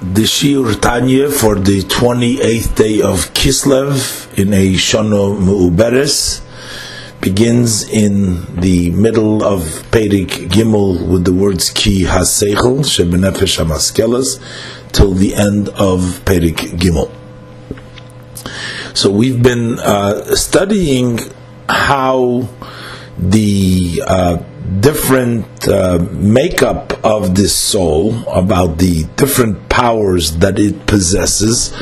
the Shiur Tanya for the 28th day of Kislev in a Shana Mu'uberes begins in the middle of Perik Gimel with the words Ki HaSeichel Shebenefesh HaMaskelas till the end of Perik Gimel. So we've been uh, studying how the uh, different uh, makeup of this soul, about the different powers that it possesses,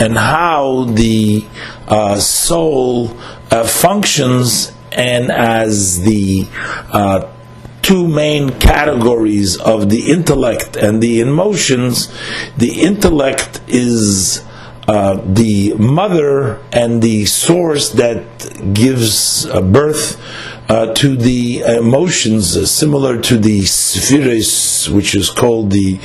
and how the uh, soul uh, functions, and as the uh, two main categories of the intellect and the emotions, the intellect is. Uh, the mother and the source that gives birth uh, to the emotions uh, similar to the spheres, which is called the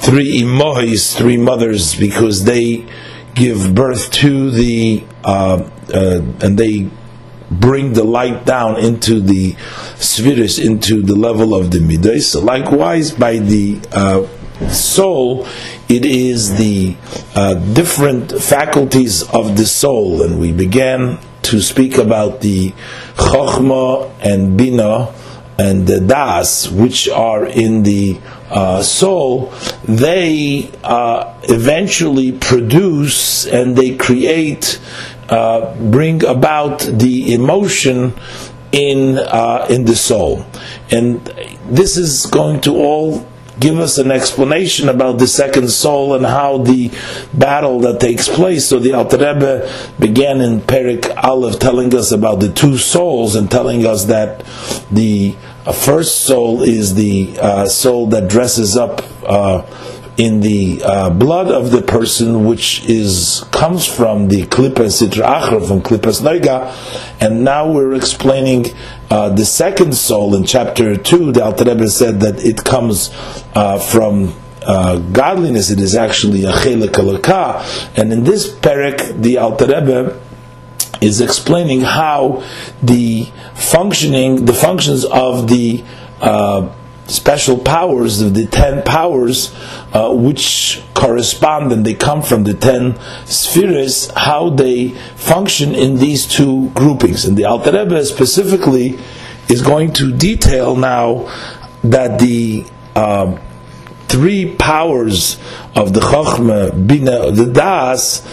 three imohis, three mothers, because they give birth to the uh, uh, and they bring the light down into the spheres, into the level of the midas. Likewise, by the uh, soul, it is the uh, different faculties of the soul, and we began to speak about the Chokhmah and Bina and the Das, which are in the uh, soul, they uh, eventually produce and they create, uh, bring about the emotion in uh, in the soul, and this is going to all give us an explanation about the second soul and how the battle that takes place. So the Alter Rebbe began in Perik Aleph telling us about the two souls and telling us that the first soul is the uh, soul that dresses up. Uh, in the uh, blood of the person, which is comes from the klipas sitra achra from klipas noiga, and now we're explaining uh, the second soul in chapter two. The Alter Rebbe said that it comes uh, from uh, godliness. It is actually a chelik and in this parak, the Alter Rebbe is explaining how the functioning, the functions of the uh, special powers of the ten powers, uh, which correspond and they come from the ten spheres, how they function in these two groupings. And the Alter Rebbe specifically is going to detail now that the um, three powers of the Chokhmah, Bina, the Das,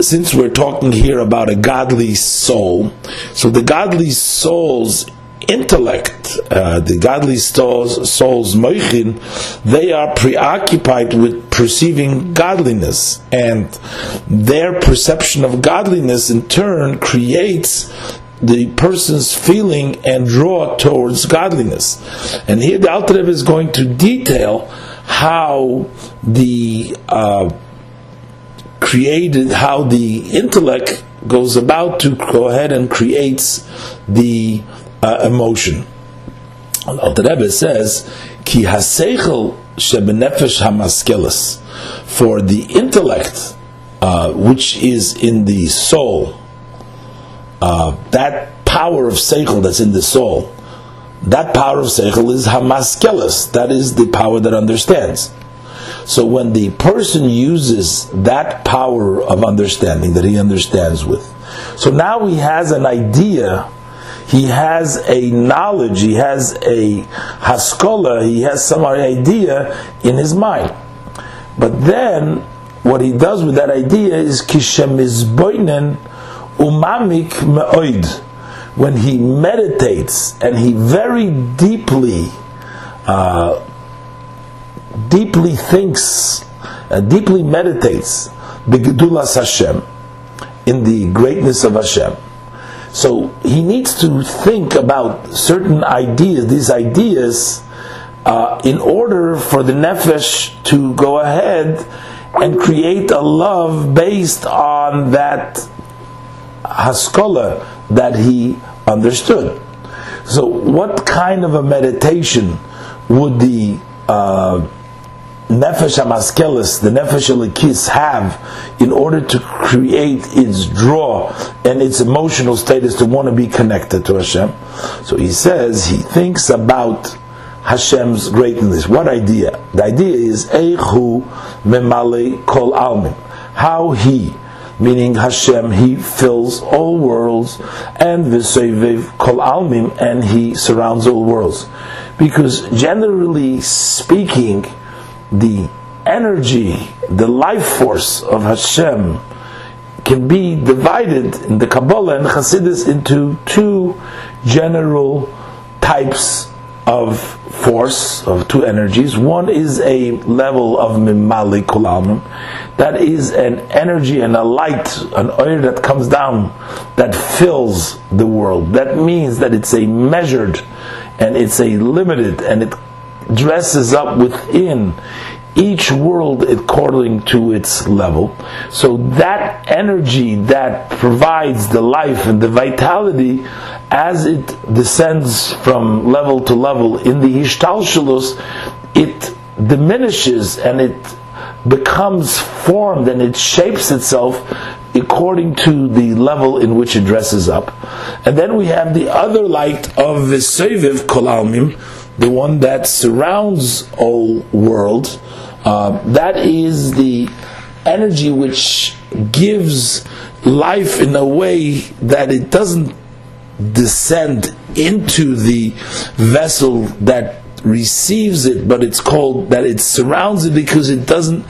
since we're talking here about a godly soul, so the godly soul's intellect, uh, the godly souls, souls moichin, they are preoccupied with perceiving godliness, and their perception of godliness in turn creates the person's feeling and draw towards godliness. And here the Alter Rebbe is going to detail how the uh, created, how the intellect goes about to go ahead and creates the uh, emotion. The Rebbe says, "Ki haseichel shebenefesh hamaskelis," for the intellect, uh, which is in the soul, uh, that power of seichel that's in the soul, that power of seichel is hamaskelis. That is the power that understands. So when the person uses that power of understanding that he understands with, so now he has an idea he has a knowledge, he has a haskola, he has some idea in his mind. But then, what he does with that idea is kishem kishemizboinen umamik me'oid. When he meditates and he very deeply, uh, deeply thinks, uh, deeply meditates, begedulas Hashem, in the greatness of Hashem so he needs to think about certain ideas, these ideas, uh, in order for the nefesh to go ahead and create a love based on that haskola that he understood. So, what kind of a meditation would the uh, nefesh hamaskelis, the nefesh alikis, have in order to create its draw and its emotional status to want to be connected to Hashem. So he says he thinks about Hashem's greatness. What idea? The idea is Eichu memale kol almin. How he, meaning Hashem, he fills all worlds, and v'seivev kol almin, and he surrounds all worlds. Because generally speaking, the energy, the life force of Hashem can be divided in the Kabbalah and Chassidus into two general types of force, of two energies. One is a level of mimali kulamim, that is an energy and a light, an oil that comes down, that fills the world. That means that it's a measured and it's a limited and it dresses up within each world according to its level. So that energy that provides the life and the vitality as it descends from level to level in the Hishtalshalus, it diminishes and it becomes formed and it shapes itself according to the level in which it dresses up. And then we have the other light of Veseviv Kolalmim, the one that surrounds all world, uh, that is the energy which gives life in a way that it doesn't descend into the vessel that receives it, but it's called that it surrounds it because it doesn't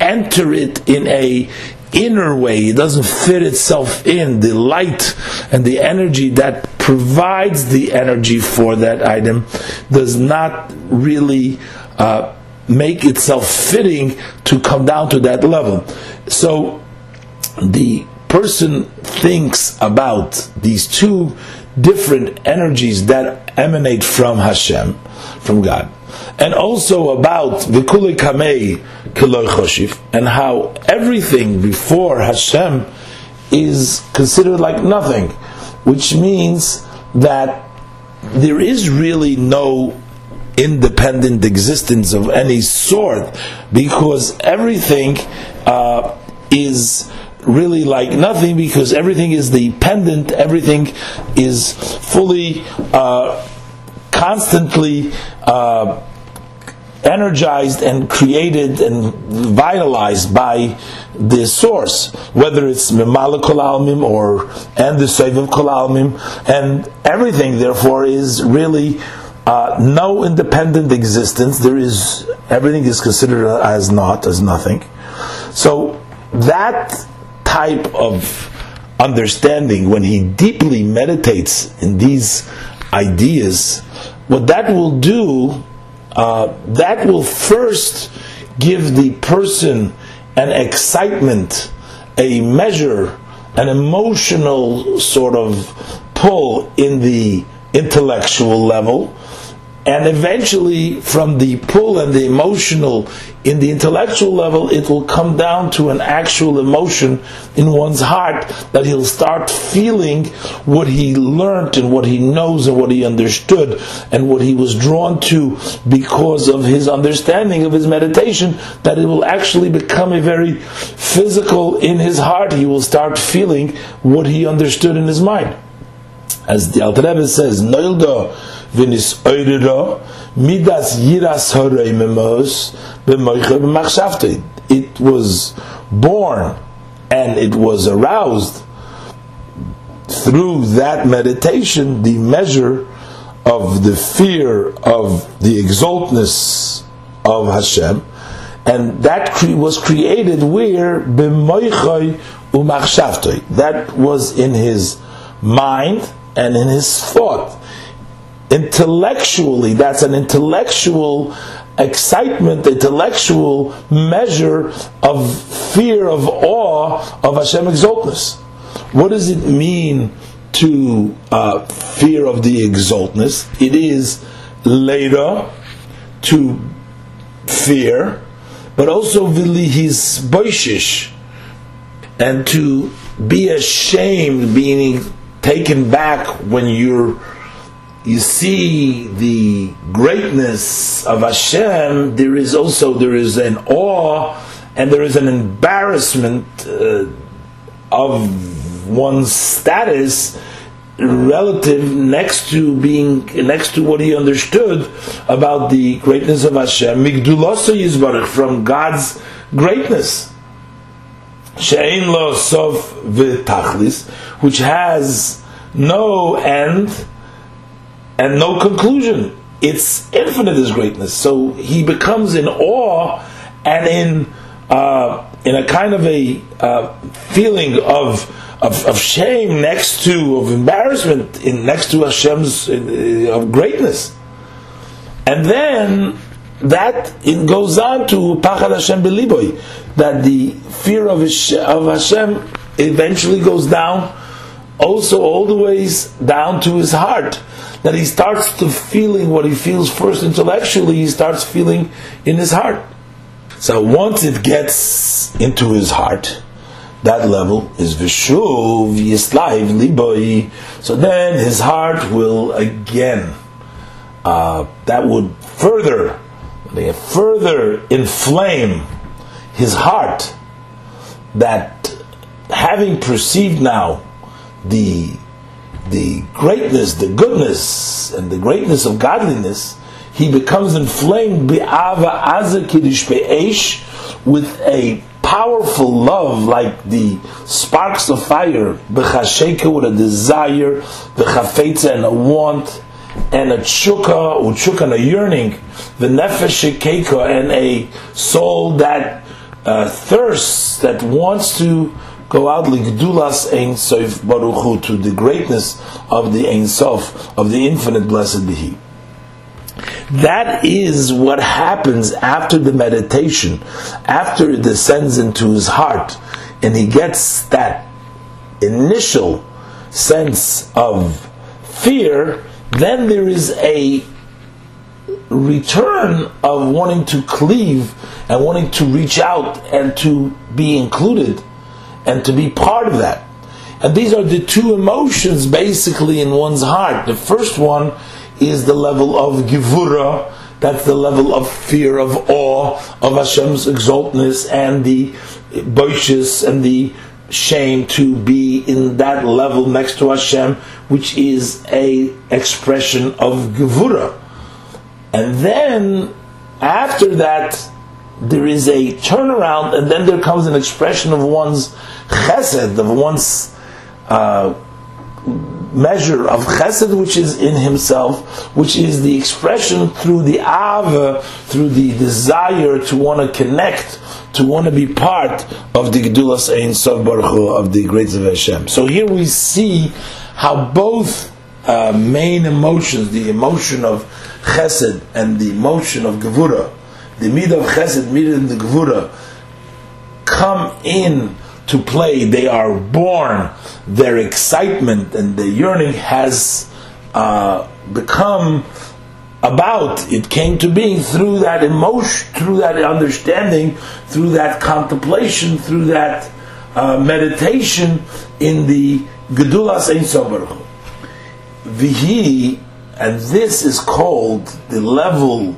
enter it in a inner way. It doesn't fit itself in the light and the energy that provides the energy for that item does not really uh, make itself fitting to come down to that level. So the person thinks about these two different energies that emanate from Hashem, from God, and also about the Kule Kamei Kiloi Choshif, and how everything before Hashem is considered like nothing, which means that there is really no independent existence of any sort because everything uh, is really like nothing because everything is dependent, everything is fully, uh, constantly uh, energized and created and vitalized by the source, whether it's Mimala Kolalmim or and the Seviv Kolalmim, and everything therefore is really uh, no independent existence. There is everything is considered as not, as nothing. So that type of understanding, when he deeply meditates in these ideas, what that will do, uh, that will first give the person an excitement, a measure, an emotional sort of pull in the intellectual level and eventually from the pull and the emotional in the intellectual level it will come down to an actual emotion in one's heart that he'll start feeling what he learned and what he knows and what he understood and what he was drawn to because of his understanding of his meditation that it will actually become a very physical in his heart. He will start feeling what he understood in his mind as the Alter Rebbe says Noildo v'nis oirira midas yiras horei memos b'moicha b'machshavtei. It was born and it was aroused through that meditation, the measure of the fear of the exaltness of Hashem, and that cre- was created where b'moichai umachshavtei. That was in his mind and in his thought intellectually, that's an intellectual excitement, intellectual measure of fear, of awe of Hashem exaltness. What does it mean to uh, fear of the exaltness? It is later to fear, but also his boishish, and to be ashamed, being taken back when you're you see the greatness of Hashem, there is also there is an awe and there is an embarrassment uh, of one's status relative next to being next to what he understood about the greatness of Hashem. Migdulasa Yizbarach from God's greatness. She'ein lo sof v'tachlis, which has no end and no conclusion. It's infinite, his greatness. So he becomes in awe and in uh, in a kind of a uh, feeling of, of, of shame next to of embarrassment in next to Hashem's uh, of greatness, and then that it goes on to Pachad Hashem Beliboy, that the fear of, of Hashem eventually goes down, also all the ways down to his heart. That he starts to feeling what he feels first intellectually, he starts feeling in his heart. So once it gets into his heart, that level is Vishuv Yislaiv Liboy. So then his heart will again, uh, that would further further inflame his heart that having perceived now the the greatness, the goodness, and the greatness of godliness, he becomes inflamed with a powerful love like the sparks of fire, with a desire, and a want, and a tshuka, uchuk and a yearning, the nefesh and a soul that uh, thirsts, that wants to go out ligdulas ein sof baruchu to the greatness of the ein sof of the infinite blessed be He. That is what happens after the meditation, after it descends into his heart, and he gets that initial sense of fear then there is a return of wanting to cleave and wanting to reach out and to be included and to be part of that. And these are the two emotions basically in one's heart. The first one is the level of givura, that's the level of fear, of awe, of Hashem's exaltness and the boishes and the shame to be in that level next to Hashem, which is a expression of gevura. And then after that, there is a turnaround, and then there comes an expression of one's chesed, of one's uh, measure of chesed, which is in himself, which is the expression through the ava, through the desire to want to connect, to want to be part of the Gedulas Ein Sof Baruch Hu, of the great of Hashem. So here we see how both uh, main emotions, the emotion of chesed and the emotion of gevura, the midah of chesed, midah and the gevura, come in to play. They are born. Their excitement and their yearning has uh, become about. It came to being through that emotion, through that understanding, through that contemplation, through that uh, meditation in the Gedulas Ein Sobaruch. Vihi, and this is called the level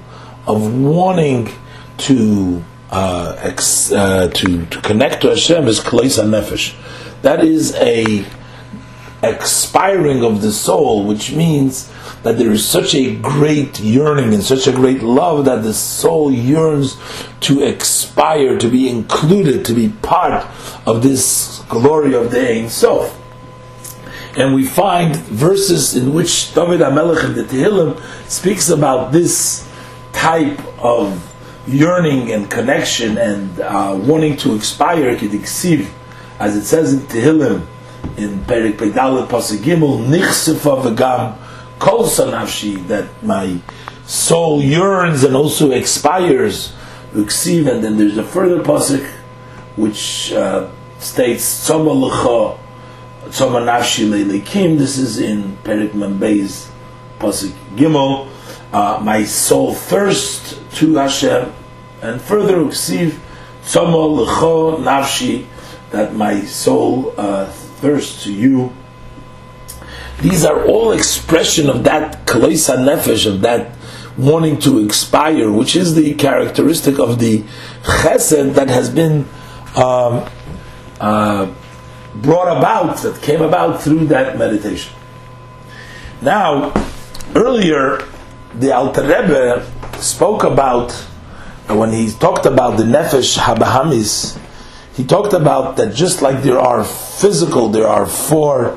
of wanting to uh, ex, uh, to to connect to Hashem is Kaleisa Nefesh. That is a expiring of the soul, which means that there is such a great yearning and such a great love that the soul yearns to expire, to be included, to be part of this glory of the Ein Sof. And we find verses in which David HaMelech in the Tehillim speaks about this type of yearning and connection and uh, wanting to expire, as it says in Tehillim, in Perik Pedalet Pasuk Gimel, Nichsefa v'gam kol that my soul yearns and also expires, Uksiv, and then there's a further Pasuk which uh, states, Tzoma l'cha, Tzoma le'lekim, this is in Perik Membei's Pasuk Gimel, uh, my soul thirsts to Hashem, and further Uksiv, Tzoma l'cha nafshi, that my soul uh, thirsts to you. These are all expression of that kaloisa nefesh, of that wanting to expire, which is the characteristic of the chesed that has been um, uh, brought about, that came about through that meditation. Now, earlier, the Alter Rebbe spoke about when he talked about the nefesh habahamis, he talked about that just like there are physical, there are four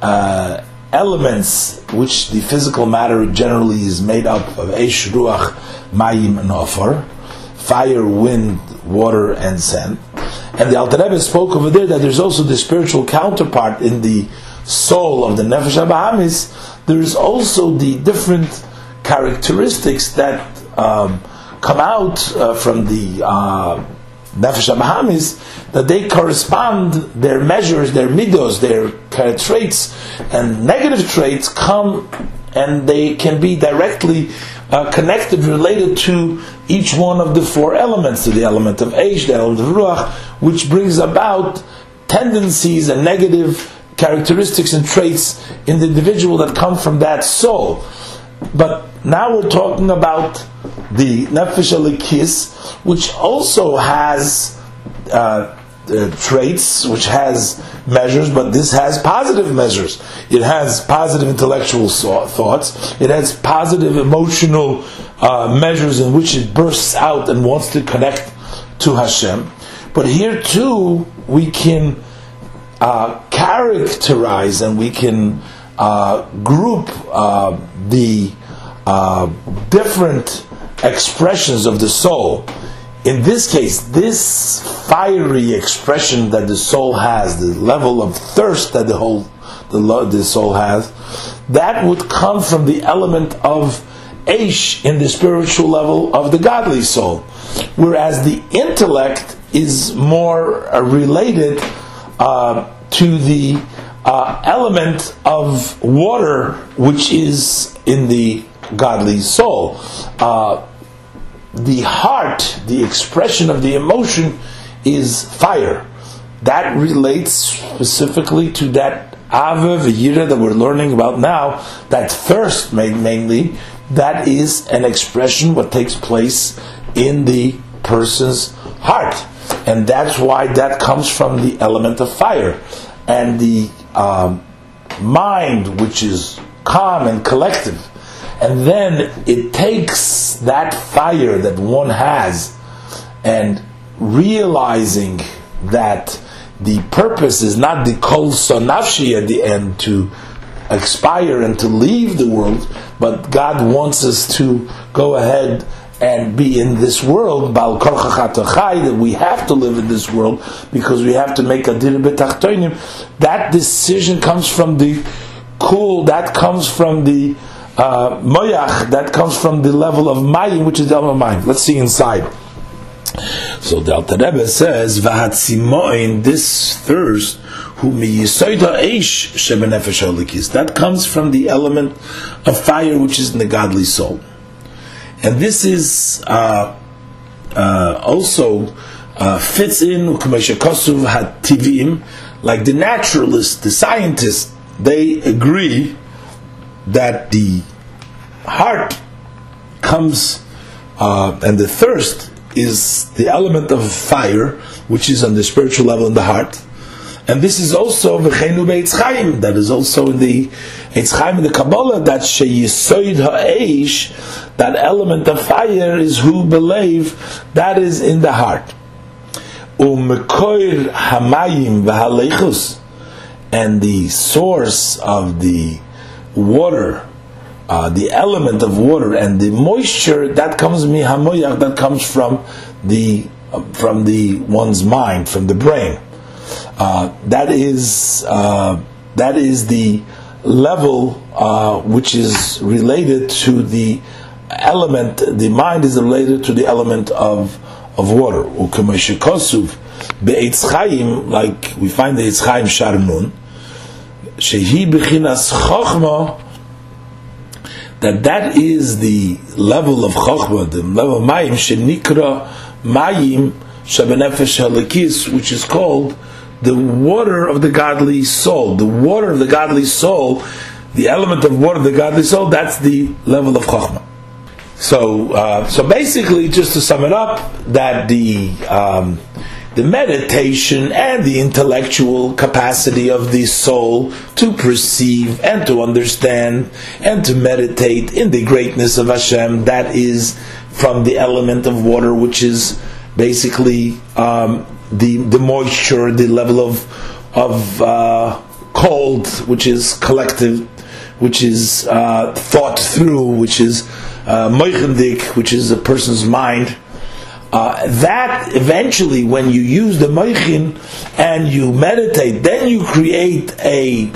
uh, elements which the physical matter generally is made up of esh, ruach, mayim, and fire, wind, water, and sand. And the Alter Rebbe spoke over there that there's also the spiritual counterpart in the soul of the nefesh habahamis. There is also the different characteristics that um, come out uh, from the uh, Nefesh HaBahamis, that they correspond, their measures, their midos, their traits, and negative traits come and they can be directly uh, connected, related to each one of the four elements, to the element of Eish, the element of Ruach, which brings about tendencies and negative characteristics and traits in the individual that come from that soul. But now we're talking about the Nefesh Alikis, which also has uh, uh, traits, which has measures, but this has positive measures. It has positive intellectual thoughts. It has positive emotional uh, measures in which it bursts out and wants to connect to Hashem. But here too, we can uh, characterize and we can group uh, the uh, different expressions of the soul. In this case, this fiery expression that the soul has, the level of thirst that the whole the, the soul has, that would come from the element of Aish in the spiritual level of the godly soul. Whereas the intellect is more uh, related uh, to the uh, element of water, which is in the godly soul. Uh, the heart, the expression of the emotion, is fire. That relates specifically to that ava v'yira that we're learning about now. That thirst, mainly, that is an expression what takes place in the person's heart, and that's why that comes from the element of fire, and the um, mind, which is calm and collective. And then it takes that fire that one has and realizing that the purpose is not the kol sonafshi at the end to expire and to leave the world, but God wants us to go ahead and be in this world, that we have to live in this world because we have to make a dir betachtoinim. That decision comes from the cool, that comes from the uh, that comes from the level of mayim, which is the of mayim. Let's see inside. So the Alter Rebbe says, "Vahatzimoin this thirst, who miyisoida eish shebenefesh olikis." That comes from the element of fire, which is in the godly soul, and this is uh, uh, also uh, fits in like the naturalists, the scientists, they agree that the heart comes uh, and the thirst is the element of fire, which is on the spiritual level in the heart. And this is also. That is also in the etzchaim in the Kabbalah that sheyisoid ha'eish, that element of fire is who believe that is in the heart. Umekoir hamayim v'halechus, and the source of the water, uh, the element of water and the moisture that comes mihamoyach, that comes from the from the one's mind, from the brain. Uh, that is uh, that is the level uh, which is related to the element. The mind is related to the element of of water. Like we find the Eitzchaim Sharmun shehi that that is the level of chokhma, the level of mayim shenikra mayim shabenefesh which is called the water of the godly soul. The water of the godly soul, the element of water of the godly soul, that's the level of chokhmah. So, uh, so basically, just to sum it up, that the um, the meditation and the intellectual capacity of the soul to perceive and to understand and to meditate in the greatness of Hashem. That is from the element of water, which is basically um, the the moisture, the level of of uh, cold, which is collective, which is uh, thought through, which is uh, which is a person's mind. Uh, that eventually, when you use the moichin and you meditate, then you create a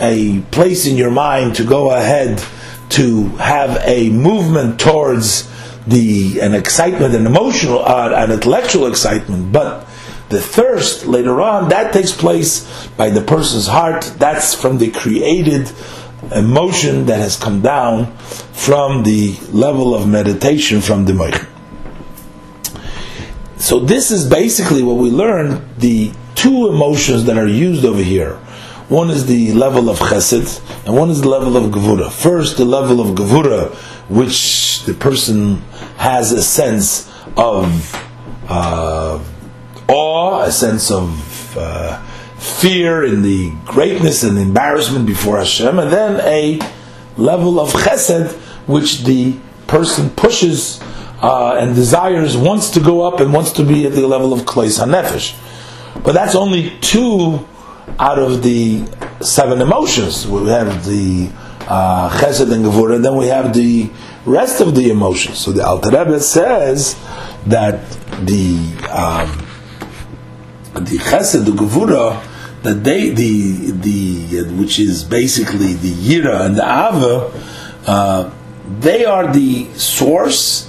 a place in your mind to go ahead to have a movement towards the an excitement, an emotional, uh, an intellectual excitement, but the thirst later on that takes place by the person's heart. That's from the created emotion that has come down from the level of meditation from the moich. So this is basically what we learned. The two emotions that are used over here. One is the level of chesed, and one is the level of gevura. First, the level of gevura, which the person has a sense of uh, awe, a sense of uh, fear in the greatness and embarrassment before Hashem, and then a level of chesed, which the person pushes uh, and desires, wants to go up and wants to be at the level of Klais HaNefesh. But that's only two out of the seven emotions. We have the uh, chesed and gevura, and then we have the rest of the emotions. So the Alter Rebbe says that the um, the chesed, the gevura, that they the the which is basically the yira and the ava, uh, they are the source.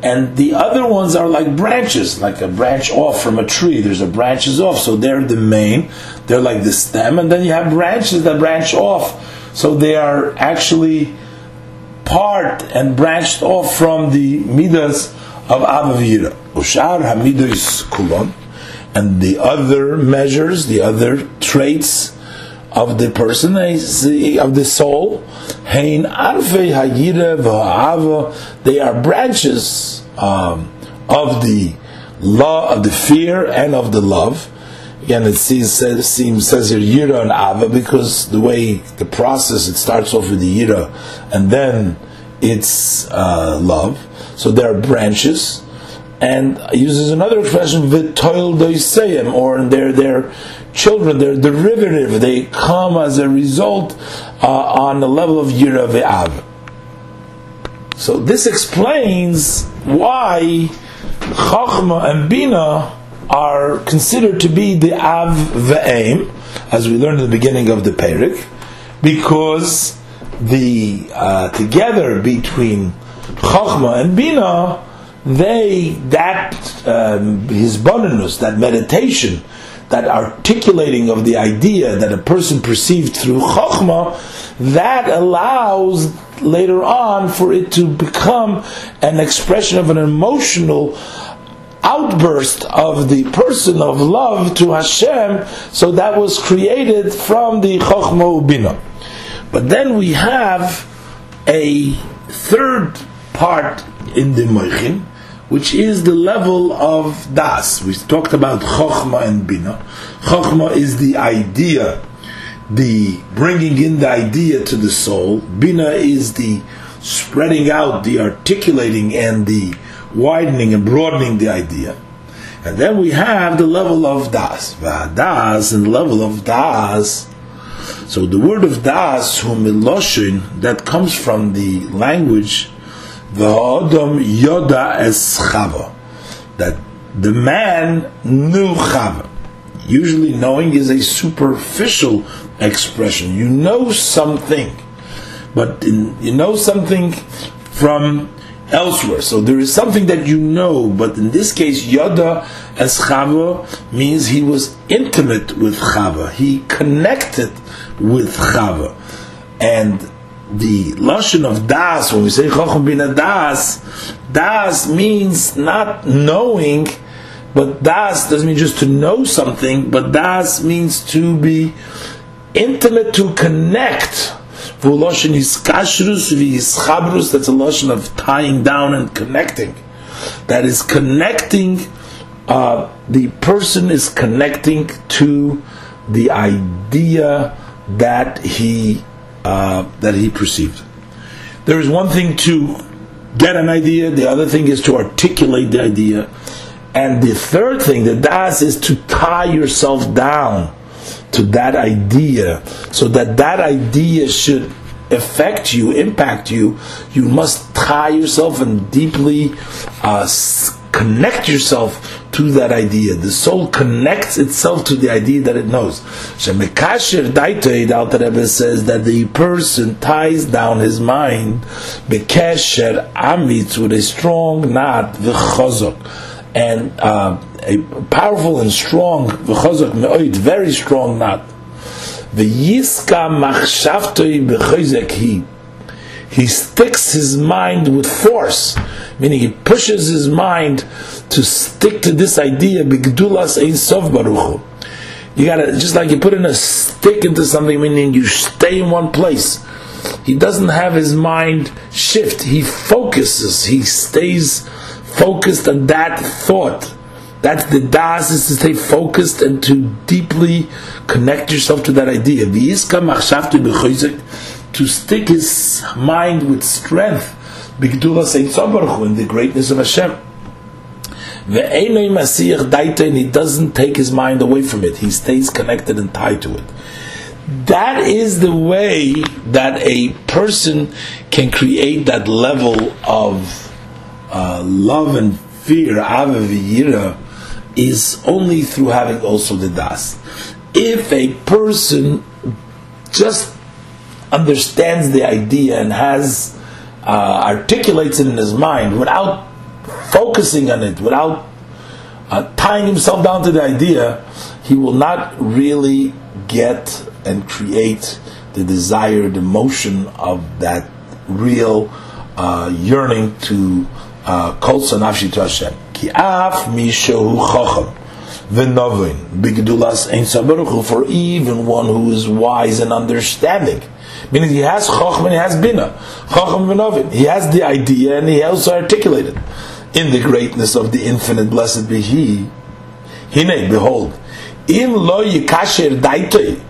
And the other ones are like branches, like a branch off from a tree. There's a branches off, so they're the main. They're like the stem, and then you have branches that branch off. So they are actually part and branched off from the midas of Avavira. Ushar Hamidas Kulon and the other measures, the other traits of the person, of the soul, they are branches um, of the law, of the fear, and of the love. Again, it seems, says, seems, says here Yira and Ava because the way the process, it starts off with the Yira and then it's uh, love. So there are branches and uses another expression v'toil doiseyim, or they're their children, they're derivative. They come as a result uh, on the level of yira ve'av. So this explains why chachma and bina are considered to be the av ve'aim, as we learned in the beginning of the perik, because the uh, together between chachma and bina they that um, hisbonenus, that meditation, that articulating of the idea that a person perceived through chokhmah, that allows later on for it to become an expression of an emotional outburst of the person of love to Hashem. So that was created from the chokhmah ubina. But then we have a third part in the Moichin, which is the level of Das. We talked about Chokhmah and Bina. Chokhmah is the idea, the bringing in the idea to the soul. Bina is the spreading out, the articulating, and the widening and broadening the idea. And then we have the level of Das. Das and the level of Das. So the word of Das, humiloshin, that comes from the language V'odom yoda es chava. That the man knew chava. Usually knowing is a superficial expression. You know something, but in, you know something from elsewhere. So there is something that you know, but in this case, Yoda as Chava means he was intimate with Chava. He connected with Chava. And the lashon of das when we say chacham bin das das means not knowing but das doesn't mean just to know something but das means to be intimate to connect. V'loshin is kashrus v'yischabros that's a lashon of tying down and connecting. That is connecting uh, the person is connecting to the idea that he uh, that he perceived. There is one thing to get an idea. The other thing is to articulate the idea. And the third thing, the das, is to tie yourself down to that idea so that that idea should affect you, impact you. You must tie yourself and deeply uh, connect yourself to that idea. The soul connects itself to the idea that it knows. Shemekasher Daitoid, the Rebbe says that the person ties down his mind bekesher amitz with a strong knot v'chazok and uh, a powerful and strong v'chazok me'oid, very strong knot. V'yiska machshavtoi b'chazek he he sticks his mind with force, meaning he pushes his mind to stick to this idea, bigdulas ein sov baruchu. You gotta, just like you put in a stick into something, meaning you stay in one place. He doesn't have his mind shift, he focuses, he stays focused on that thought. That's the das is to stay focused and to deeply connect yourself to that idea to stick his mind with strength bigdula Saint Baruch in the greatness of Hashem. And he doesn't take his mind away from it. He stays connected and tied to it. That is the way that a person can create that level of uh, love and fear, avaviyira, is only through having also the das. If a person just understands the idea and has uh, articulates it in his mind without focusing on it, without uh, tying himself down to the idea, he will not really get and create the desired emotion of that real uh, yearning to uh, kol sanafshi to Hashem. Ki af mishahu chacham v'novin b'gedulas ein for even one who is wise and understanding Meaning he has Chacham and he has Bina. Chacham Vinovin. He has the idea and he also articulated in the greatness of the infinite blessed be he. Hine, behold, im lo yikasher daitoi,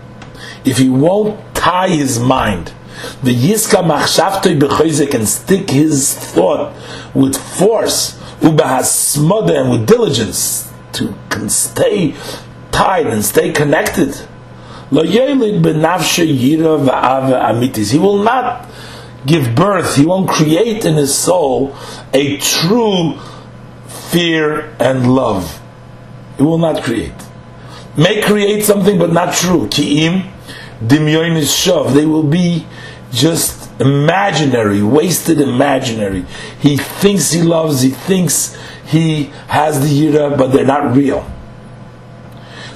if he won't tie his mind, the yiska machshavtoi bechoize can stick his thought with force, ubahasmoda and with diligence to stay tied and stay connected he will not give birth, he won't create in his soul a true fear and love. He will not create. May create something but not true. Ki'im, dimyonis shav. They will be just imaginary, wasted imaginary. He thinks he loves, he thinks he has the yira, but they're not real.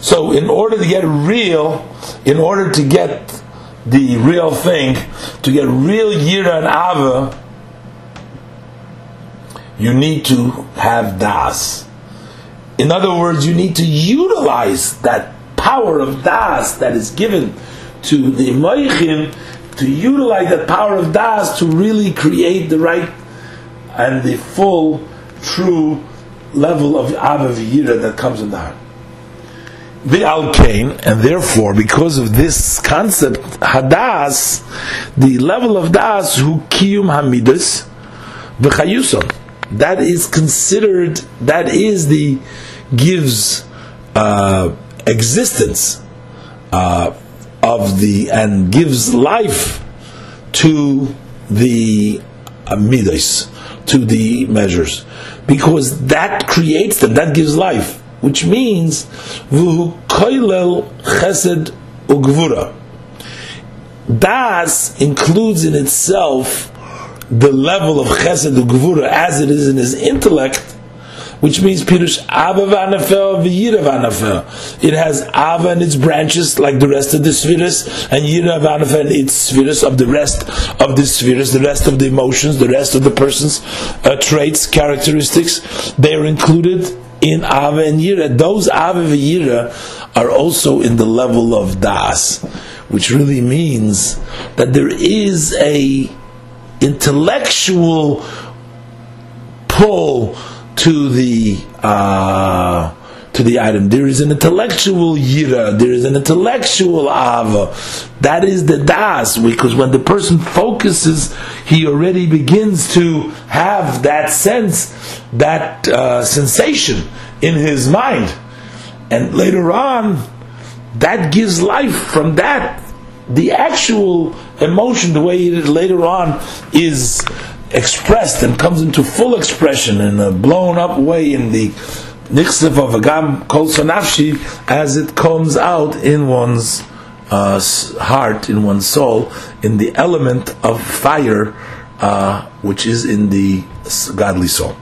So, in order to get real, in order to get the real thing, to get real yira and ava, you need to have das. In other words, you need to utilize that power of das that is given to the moichin, to utilize that power of das to really create the right and the full, true level of ava v'yira that comes in the heart the alkane, and therefore, because of this concept, hadas, the level of das who kiyum hamidus v'chayusom, that is considered, that is the gives uh, existence uh, of the and gives life to the uh, midas, to the measures, because that creates them, that gives life which means vuhu koilel chesed ugvura. Das includes in itself the level of chesed ugvura as it is in his intellect, which means pirush ava vanafel v'yira vanafel. It has ava and its branches like the rest of the spheres, and yira vanafel its spheres of the rest of the spheres, the rest of the emotions, the rest of the person's uh, traits, characteristics. They are included in Ava and Yira. Those Ava and Yira are also in the level of Das, which really means that there is a intellectual pull to the uh, to the item. There is an intellectual yira, there is an intellectual ava. That is the das, because when the person focuses, he already begins to have that sense, that uh, sensation in his mind. And later on, that gives life from that. The actual emotion, the way it later on is expressed and comes into full expression in a blown up way in the nichsev of agam kol sonafshi as it comes out in one's uh, heart, in one's soul, in the element of fire uh, which is in the godly soul.